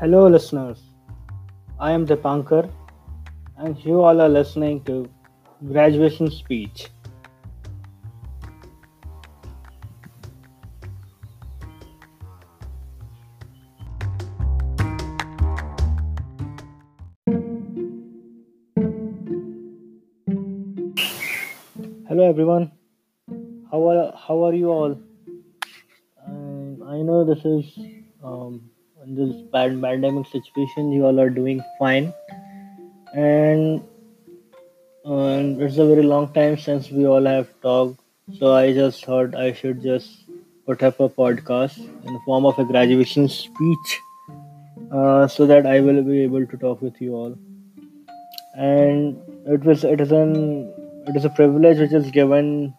Hello, listeners. I am Dipankar, and you all are listening to Graduation Speech. Hello, everyone. How are how are you all? Um, I know this is um, this bad pandemic situation. You all are doing fine, and it's a very long time since we all have talked. So I just thought I should just put up a podcast in the form of a graduation speech, uh, so that I will be able to talk with you all. And it was it is an it is a privilege which is given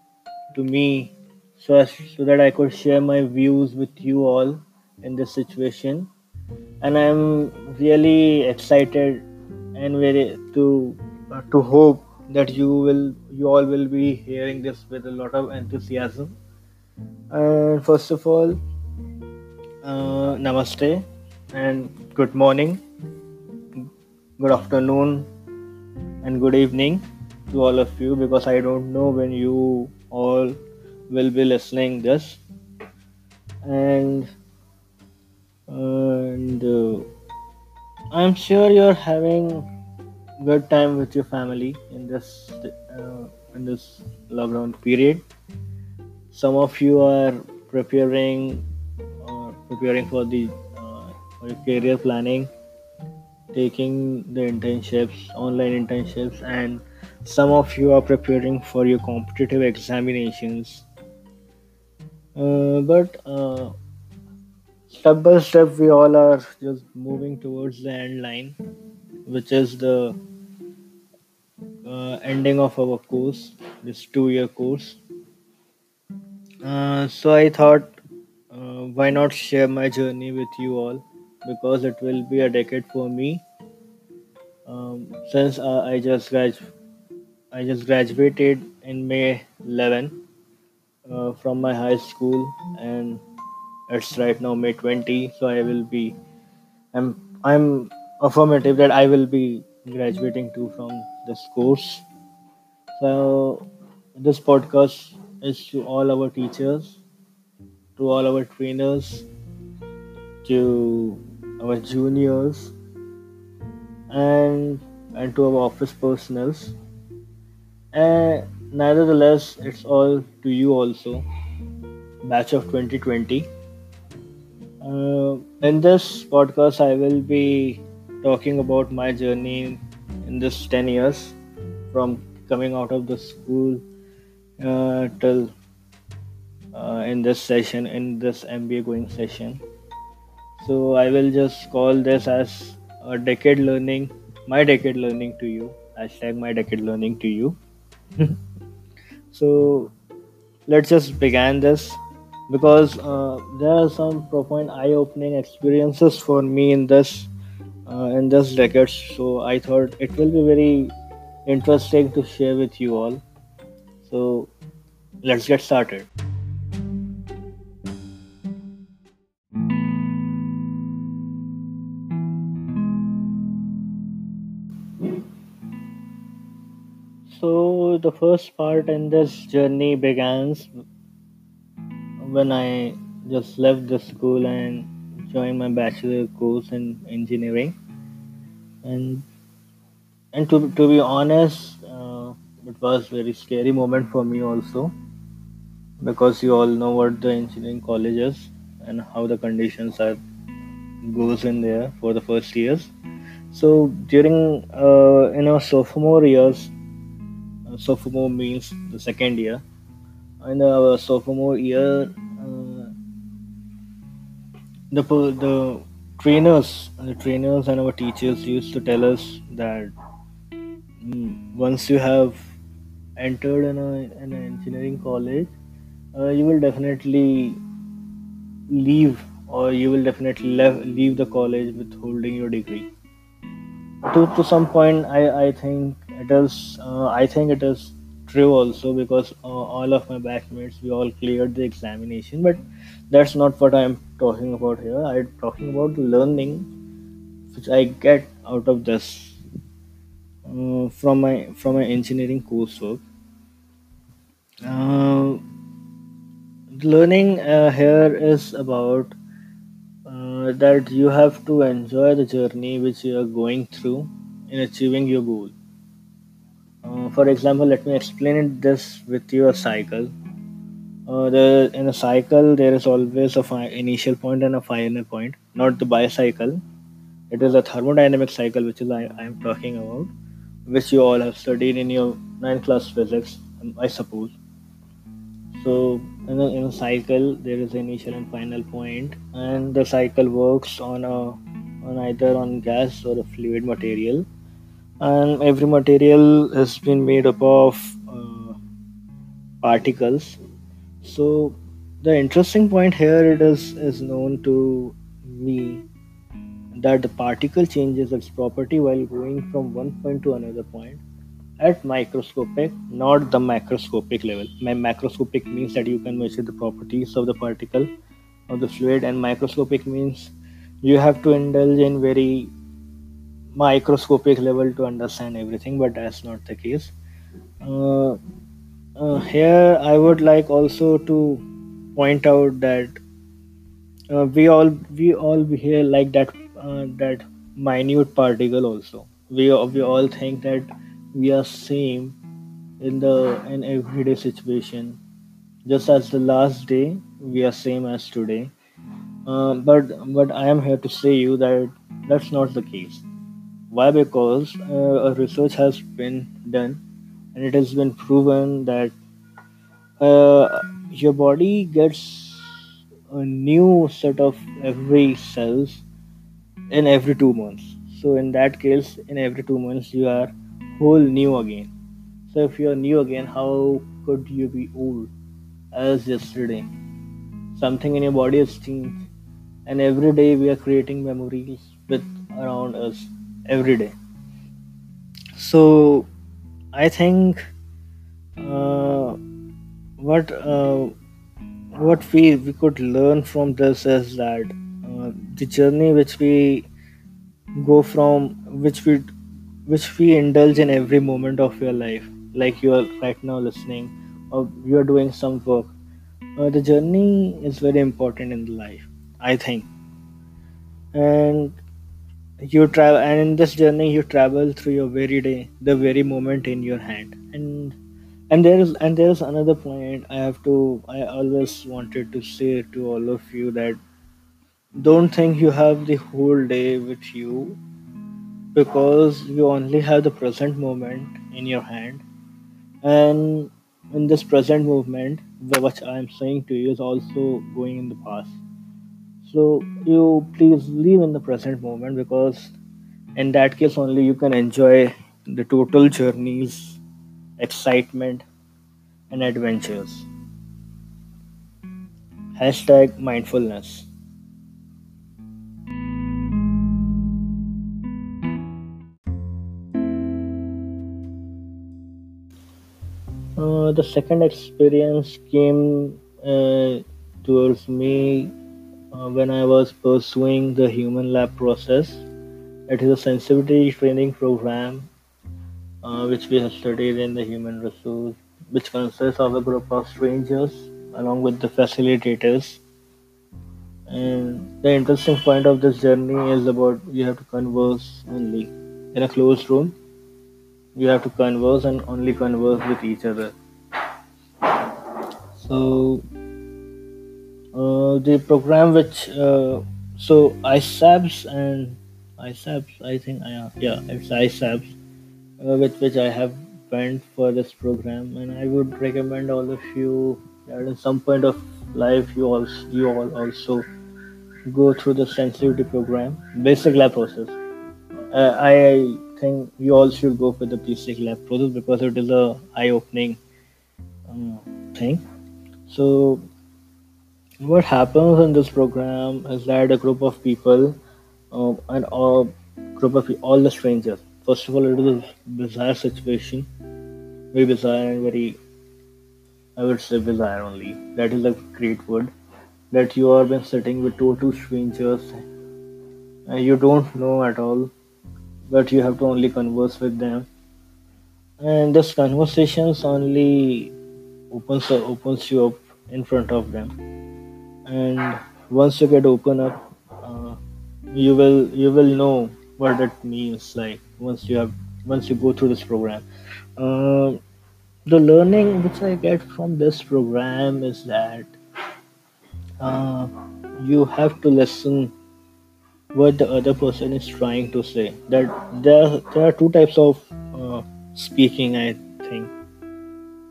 to me so as so that I could share my views with you all in this situation. And I'm really excited and very to uh, to hope that you will you all will be hearing this with a lot of enthusiasm. And first of all, uh, namaste and good morning, good afternoon, and good evening to all of you because I don't know when you all will be listening this and and uh, I'm sure you're having good time with your family in this uh, in this lockdown period. Some of you are preparing uh, preparing for the uh, for your career planning, taking the internships, online internships, and some of you are preparing for your competitive examinations. Uh, but uh, step by step, we all are just moving towards the end line, which is the uh, ending of our course, this two-year course. Uh, so I thought, uh, why not share my journey with you all? Because it will be a decade for me. Um, since uh, I just grad- I just graduated in May 11 uh, from my high school, and it's right now May 20. So I will be I'm I'm affirmative that I will be graduating too from this course. So this podcast is to all our teachers, to all our trainers, to our juniors, and and to our office personals. And nevertheless, it's all to you also, batch of 2020. Uh, in this podcast, I will be talking about my journey in this 10 years from coming out of the school uh, till uh, in this session, in this MBA going session. So I will just call this as a decade learning, my decade learning to you. Hashtag my decade learning to you. so let's just begin this because uh, there are some profound eye-opening experiences for me in this uh, in this decade. So I thought it will be very interesting to share with you all. So let's get started. So the first part in this journey begins when I just left the school and joined my bachelor course in engineering. And and to to be honest, uh, it was very scary moment for me also because you all know what the engineering college is and how the conditions are goes in there for the first years. So during uh, in our sophomore years, uh, sophomore means the second year. In our sophomore year, uh, the the trainers, the trainers and our teachers used to tell us that mm, once you have entered in, a, in an engineering college, uh, you will definitely leave or you will definitely leave, leave the college with holding your degree. To, to some point, I, I think it is uh, I think it is true also because uh, all of my batchmates we all cleared the examination, but that's not what I'm talking about here. I'm talking about learning which I get out of this uh, from my from my engineering coursework. Uh, learning uh, here is about uh, that you have to enjoy the journey which you are going through in achieving your goal. Uh, for example, let me explain it this with your cycle. Uh, the, in a cycle, there is always a fi- initial point and a final point, not the bicycle. It is a thermodynamic cycle, which is I, I am talking about, which you all have studied in your ninth class physics, I suppose. So in a, in a cycle, there is initial and final point, and the cycle works on a on either on gas or a fluid material, and every material has been made up of uh, particles. So the interesting point here it is is known to me that the particle changes its property while going from one point to another point at microscopic, not the macroscopic level. My macroscopic means that you can measure the properties of the particle of the fluid, and microscopic means you have to indulge in very microscopic level to understand everything, but that's not the case. Uh, uh, here, I would like also to point out that uh, we all we all here like that uh, that minute particle also. We we all think that we are same in the in everyday situation. Just as the last day, we are same as today. Uh, but but I am here to say you that that's not the case. Why? Because uh, research has been done, and it has been proven that uh, your body gets a new set of every cells in every two months. So in that case, in every two months, you are whole new again. So if you are new again, how could you be old as yesterday? Something in your body has changed, and every day we are creating memories with around us every day. So I think uh, what uh, what we we could learn from this is that uh, the journey which we go from which we which we indulge in every moment of your life like you are right now listening or you are doing some work uh, the journey is very important in the life i think and you travel and in this journey you travel through your very day the very moment in your hand. And and there is and there is another point i have to i always wanted to say to all of you that don't think you have the whole day with you because you only have the present moment in your hand. And in this present movement what i am saying to you is also going in the past so you please live in the present moment because in that case only you can enjoy the total journeys excitement and adventures. Hashtag mindfulness. Uh, the second experience came uh, towards me uh, when I was pursuing the human lab process. It is a sensitivity training program uh, which we have studied in the human resource, which consists of a group of strangers along with the facilitators. And the interesting point of this journey is about you have to converse only in a closed room. You have to converse and only converse with each other. So uh, the program which uh, so ISABS and ISABS I think I yeah it's ISABS uh, with which I have went for this program, and I would recommend all of you that at some point of life you also you all also go through the sensitivity program, basic lab process. Uh, I think you all should go for the basic lab process because it is a eye-opening um, thing. So what happens in this program is that a group of people um, and a group of all the strangers. First of all, it is a bizarre situation very bizarre and very I would say bizarre only. That is a great word. That you are been sitting with total strangers and you don't know at all, but you have to only converse with them. And this conversations only opens opens you up in front of them. And once you get open up, uh, you will you will know what that means. Like once you have once you go through this program. Uh, the learning which I get from this program is that uh, you have to listen what the other person is trying to say. That there there are two types of uh, speaking. I think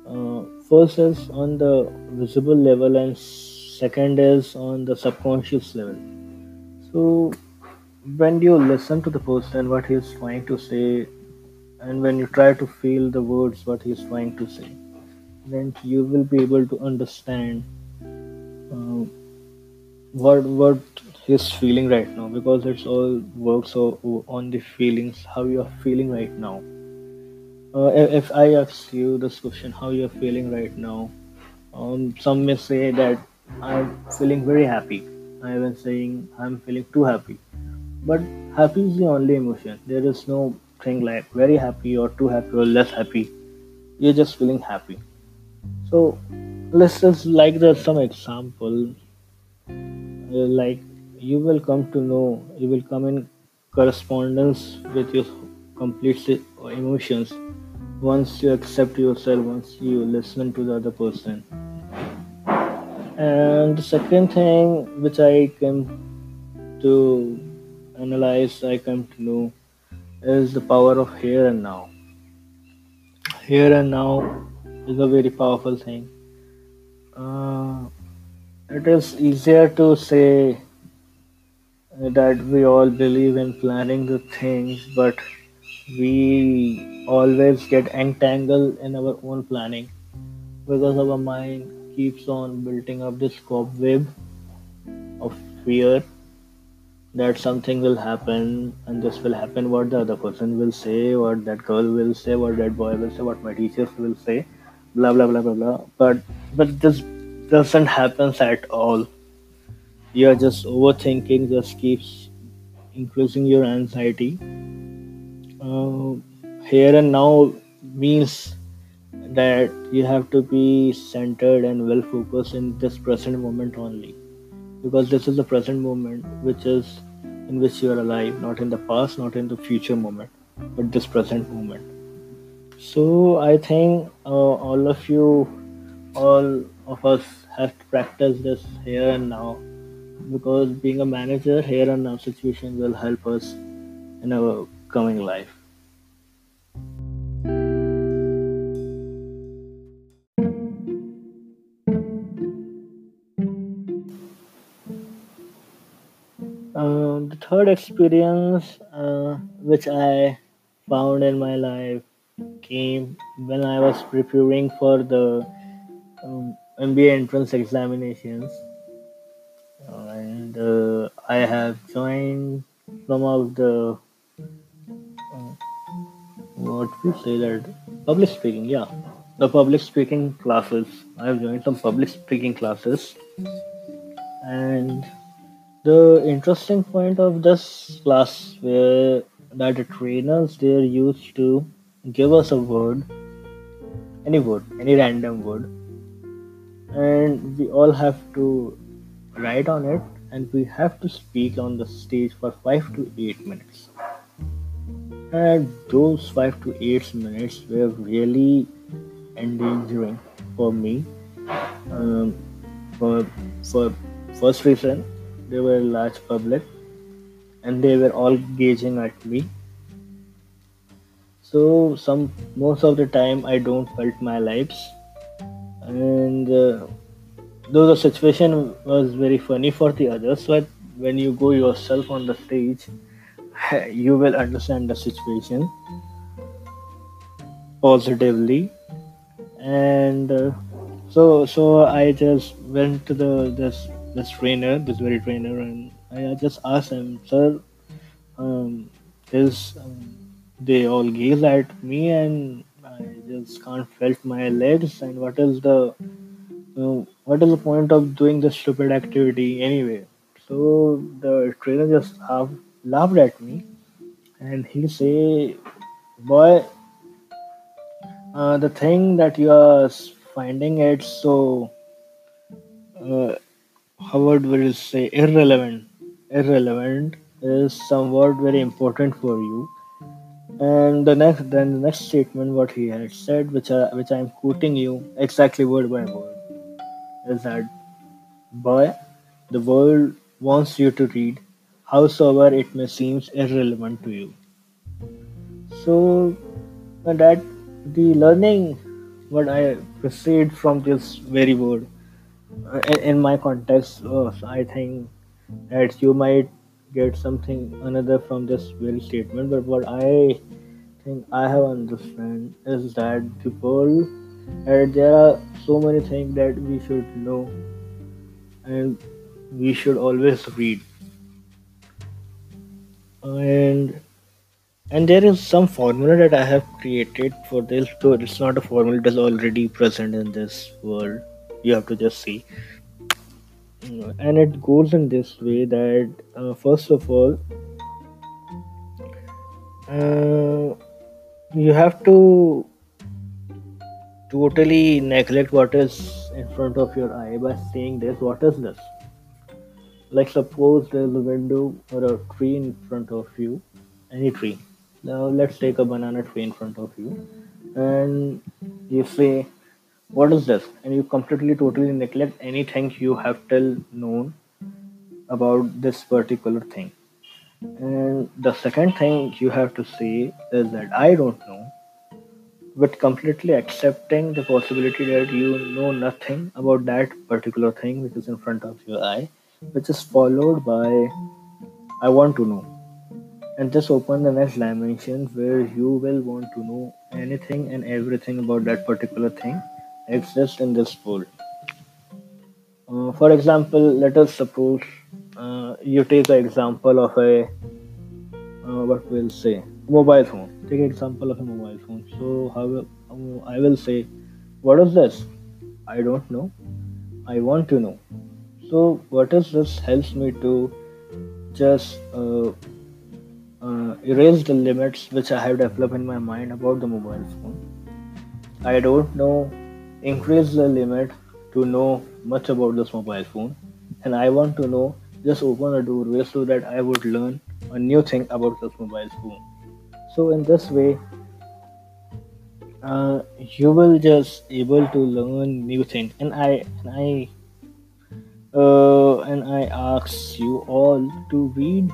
uh, first is on the visible level, and second is on the subconscious level. So when you listen to the person, what he is trying to say, and when you try to feel the words what he is trying to say, then you will be able to understand uh, what what he's feeling right now because it's all works o- on the feelings how you are feeling right now uh, if, i ask you this question how you're feeling right now um, some may say that i'm feeling very happy. I was saying i'm feeling too happy. But happy is the only emotion. There is no thing like very happy or too happy or less happy. You're just feeling happy. So let's just like the some example. Uh, like you will come to know you will come in correspondence with your complete emotions. Once you accept yourself once you listen to the other person and the second thing which i came to analyze i come to know is the power of here and now. Here and now is a very powerful thing. Uh, it is easier to say that we all believe in planning the things, but we always get entangled in our own planning because our mind keeps on building up this cobweb of fear that something will happen and this will happen what the other person will say what that girl will say what that boy will say what my teachers will say blah blah blah blah blah. But but this doesn't happen at all. You're just overthinking just keeps increasing your anxiety. Uh, here and now means that you have to be centered and well focused in this present moment only. Because this is the present moment which is in which you are alive not in the past not in the future moment but this present moment. So i think uh, all of you all of us have to practice this here and now. Because being a manager here and now situation will help us in our coming life third experience uh, which I found in my life came when I was preparing for the um, MBA entrance examinations, and uh, I have joined some of the uh, what we say that public speaking. Yeah, the public speaking classes. I have joined some public speaking classes, and the interesting point of this class were that the trainers there used to give us a word, any word, any random word, and we all have to write on it and we have to speak on the stage for 5 to 8 minutes. And those 5 to 8 minutes were really endangering for me um, for for first reason they were a large public and they were all gazing at me. So some most of the time i don't felt my lips and uh, though the situation was very funny for the others but when you go yourself on the stage you will understand the situation positively. And uh, so so i just went to the this this trainer this very trainer and i just asked him sir um, is um, they all gaze at me and i just can't felt my legs and what is the uh, what is the point of doing this stupid activity anyway? So the trainer just laughed laughed at me and he say, "Boy, uh, the thing that you are finding it so uh, Howard will say irrelevant. Irrelevant is some word very important for you. And the next, then the next statement, what he had said, which I, which I am quoting you exactly word by word, is that boy, the world wants you to read, howsoever it may seem irrelevant to you. So that the learning, what I proceed from this very word, in, in my context, uh, I think that you might get something another from this very statement. But what I think I have understand is that world, and there are so many things that we should know, and we should always read. And and there is some formula that I have created for this. So it's not a formula; is already present in this world. You have to just see. And it goes in this way that uh, first of all uh, you have to totally neglect what is in front of your eye by saying this what is this? Like suppose there's a window or a tree in front of you any tree. Now let's take a banana tree in front of you and you say what is this? And you completely totally neglect anything you have till known about this particular thing. And the second thing you have to say is that i don't know with completely accepting the possibility that you know nothing about that particular thing which is in front of your eye which is followed by i want to know. And just open the next dimension where you will want to know anything and everything about that particular thing exist in this pool. Uh, for example, let us suppose uh, you take the example of a uh, what we'll say mobile phone. Take an example of a mobile phone. So how um, I will say, what is this? I don't know. I want to know. So what is this helps me to just uh, uh, erase the limits which I have developed in my mind about the mobile phone. I don't know increase the limit to know much about this mobile phone. And i want to know just open a doorway so that i would learn a new thing about this mobile phone. So in this way uh, you will just able to learn new things and i and i uh, and i ask you all to read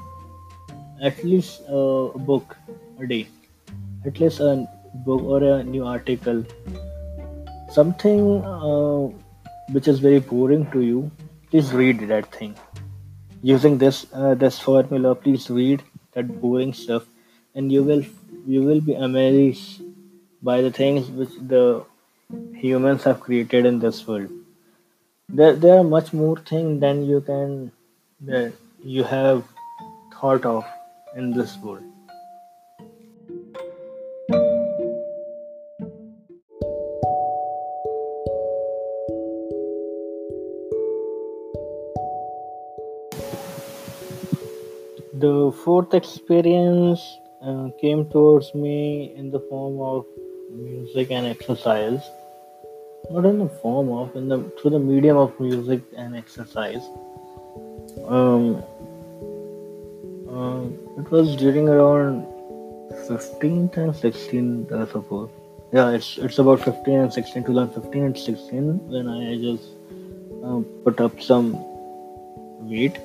at least a book a day. At least a book or a new article something uh, which is very boring to you, please read that thing. Using this uh, this formula, please read that boring stuff, and you will you will be amazed by the things which the humans have created in this world. There, there are much more things than you can that you have thought of in this world. The fourth experience uh, came towards me in the form of music and exercise. Not in the form of, in the through the medium of music and exercise. Um, uh, it was during around 15th and 16th, I suppose. Yeah, it's it's about 15 and 16, 2015 and 16 when I just uh, put up some weight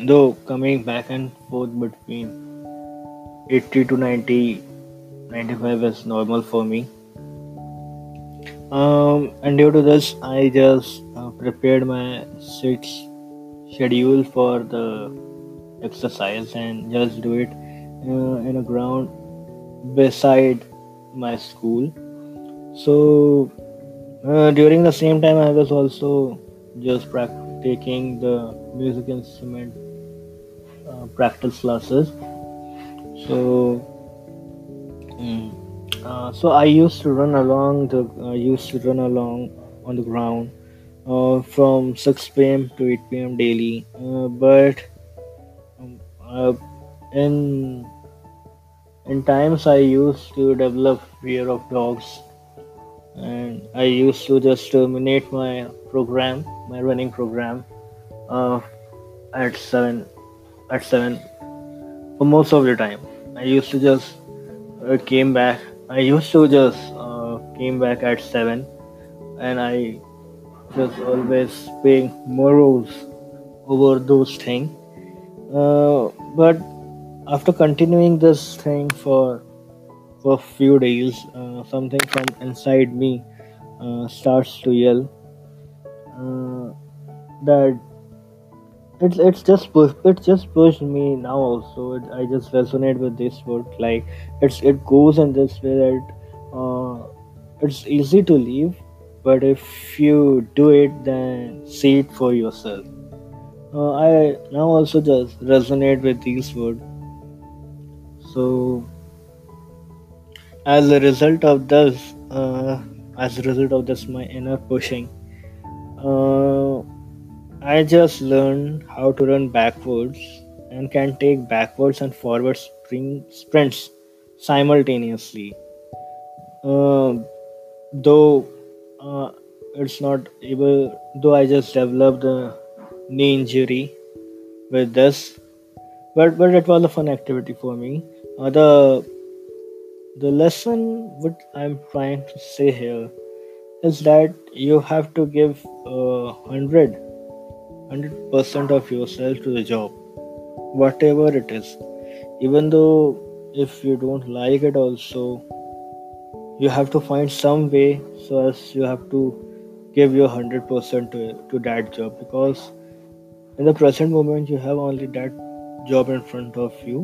though coming back and forth between 80 to 90 95 is normal for me. Um, and due to this i just uh, prepared my six schedule for the exercise and just do it uh, in a ground beside my school. So uh, during the same time i was also just practicing the music instrument uh, practice classes. So mm, uh, so i used to run along the i used to run along on the ground uh, from 6 p.m to 8 p.m daily. Uh, but um, uh, in in times I used to develop fear of dogs. And I used to just terminate my program, my running program, uh, at seven, at seven for most of the time. I used to just uh, came back. I used to just uh, came back at seven, and I just always paying morals over those things. Uh, but after continuing this thing for for few days, uh, something from inside me uh, starts to yell uh, that it's it's just push it just pushed me now also. It, I just resonate with this word like it's it goes in this way that uh, it's easy to leave but if you do it then see it for yourself. Uh, I now also just resonate with these words so as a result of this uh, as a result of this my inner pushing uh, i just learned how to run backwards and can take backwards and forward spring sprints simultaneously. Uh, though uh, it's not able though i just developed a knee injury with this. But but it was a fun activity for me. Uh, the the lesson what i'm trying to say here is that you have to give uh, 100 100% of yourself to the job whatever it is. Even though if you don't like it also you have to find some way so as you have to give your 100% to, to that job because in the present moment you have only that job in front of you.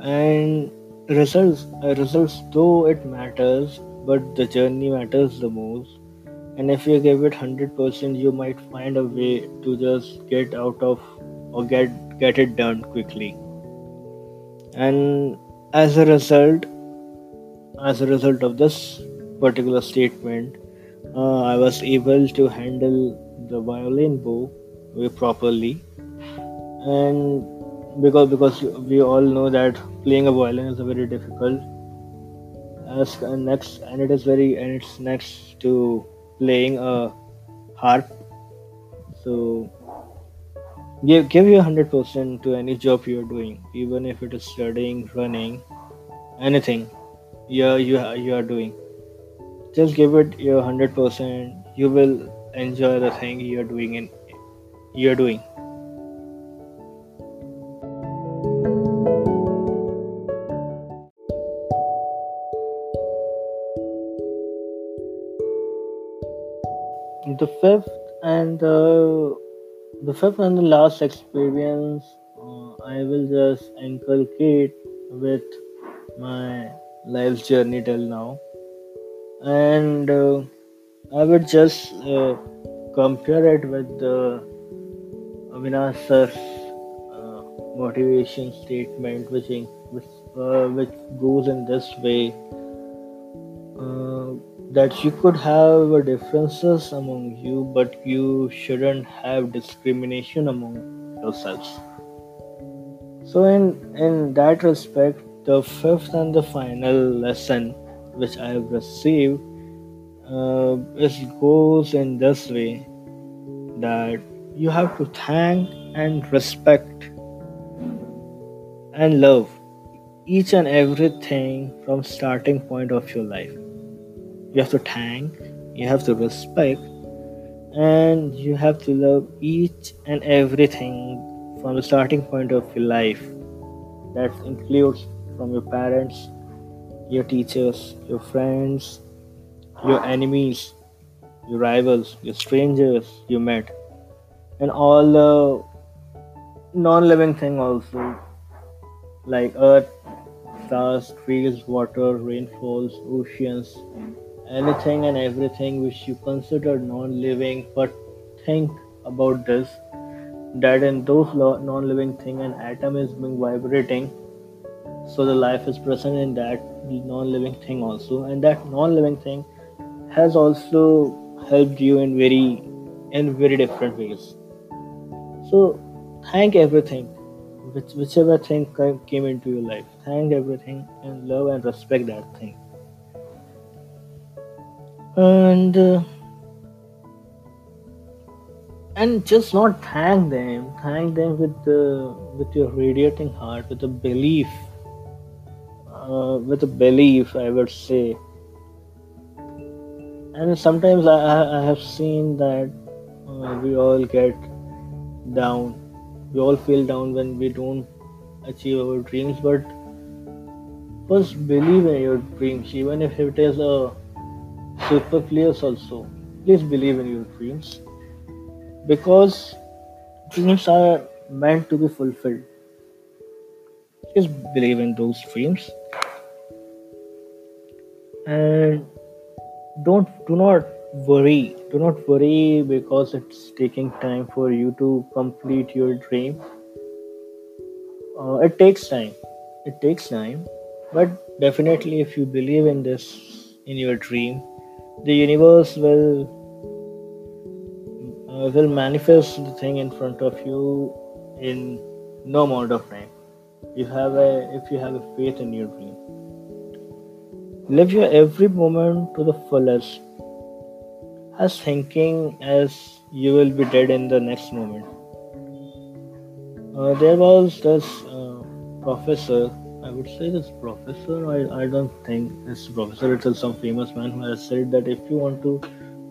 And results uh, results though it matters but the journey matters the most and if you give it 100% you might find a way to just get out of or get get it done quickly. And as a result as a result of this particular statement uh, i was able to handle the violin bow properly. And because because we all know that playing a violin is a very difficult as next and it is very and it's next to playing a harp. So give give your 100% to any job you're doing even if it is studying running anything yeah you you are doing. Just give it your 100% you will enjoy the thing you're doing and you're doing fifth and the the fifth and the last experience uh, I will just inculcate with my life's journey till now, and uh, I would just uh, compare it with the uh, motivation statement, which which uh, which goes in this way that you could have differences among you, but you shouldn't have discrimination among yourselves. So, in, in that respect, the fifth and the final lesson which I have received uh, is goes in this way that you have to thank and respect and love each and everything from starting point of your life you have to thank, you have to respect, and you have to love each and everything from the starting point of your life. That includes from your parents, your teachers, your friends, your enemies, your rivals, your strangers you met, and all the non-living thing also, like earth, stars, trees, water, rainfalls, oceans, anything and everything which you consider non-living but think about this that in those non-living thing an atom is being vibrating so the life is present in that non-living thing also and that non-living thing has also helped you in very in very different ways so thank everything which, whichever thing came into your life. Thank everything and love and respect that thing. And uh, and just not thank them. Thank them with the with your radiating heart, with a belief, uh, with a belief. I would say. And sometimes I, I have seen that uh, we all get down we all feel down when we don't achieve our dreams but first believe in your dreams even if it is a superfluous also. Please believe in your dreams. Because dreams are meant to be fulfilled. Just believe in those dreams. And don't do not worry. Do not worry because it's taking time for you to complete your dream. Uh, it takes time. It takes time. But definitely if you believe in this in your dream the universe will uh, will manifest the thing in front of you in no amount of time you have a if you have a faith in your dream live your every moment to the fullest as thinking as you will be dead in the next moment. Uh, there was this uh, professor, I would say this professor, I, I don't think this professor, it's some famous man who has said that if you want to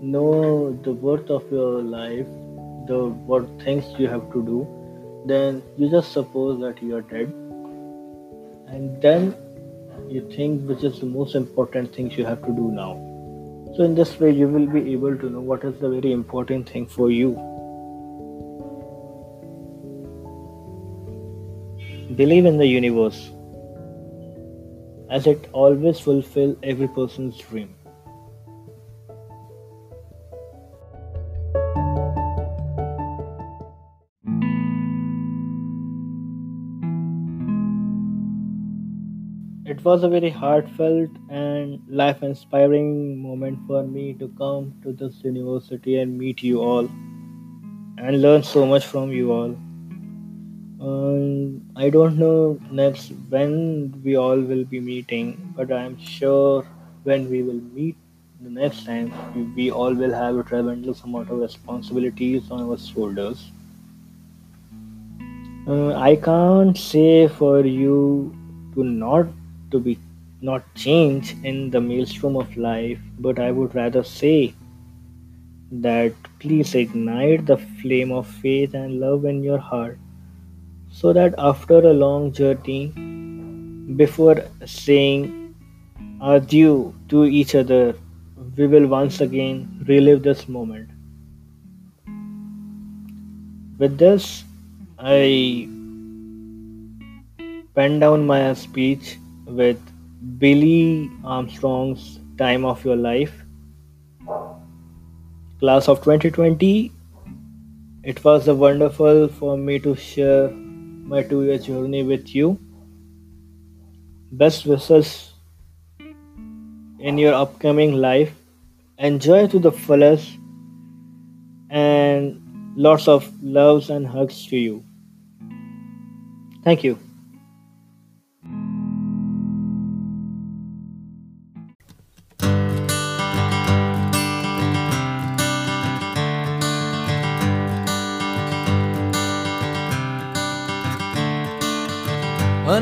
know the worth of your life, the what things you have to do, then you just suppose that you are dead. And then you think which is the most important things you have to do now so, in this way, you will be able to know what is the very important thing for you. Believe in the universe, as it always fulfills every person's dream. It was a very heartfelt and life inspiring moment for me to come to this university and meet you all and learn so much from you all. Um, I don't know next when we all will be meeting, but I'm sure when we will meet the next time, we, we all will have a tremendous amount of responsibilities on our shoulders. Uh, I can't say for you to not to be not change in the maelstrom of life, but I would rather say that please ignite the flame of faith and love in your heart so that after a long journey, before saying adieu to each other, we will once again relive this moment. With this, I pen down my speech with Billie Armstrong's Time of Your Life. Class of 2020, it was wonderful for me to share my two year journey with you. Best wishes in your upcoming life. Enjoy to the fullest and lots of loves and hugs to you. Thank you.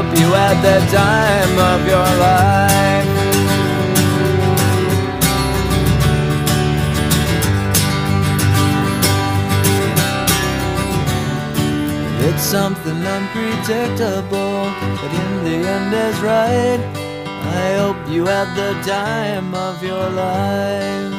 Hope you had the time of your life. It's something unpredictable, but in the end is right. I hope you had the time of your life.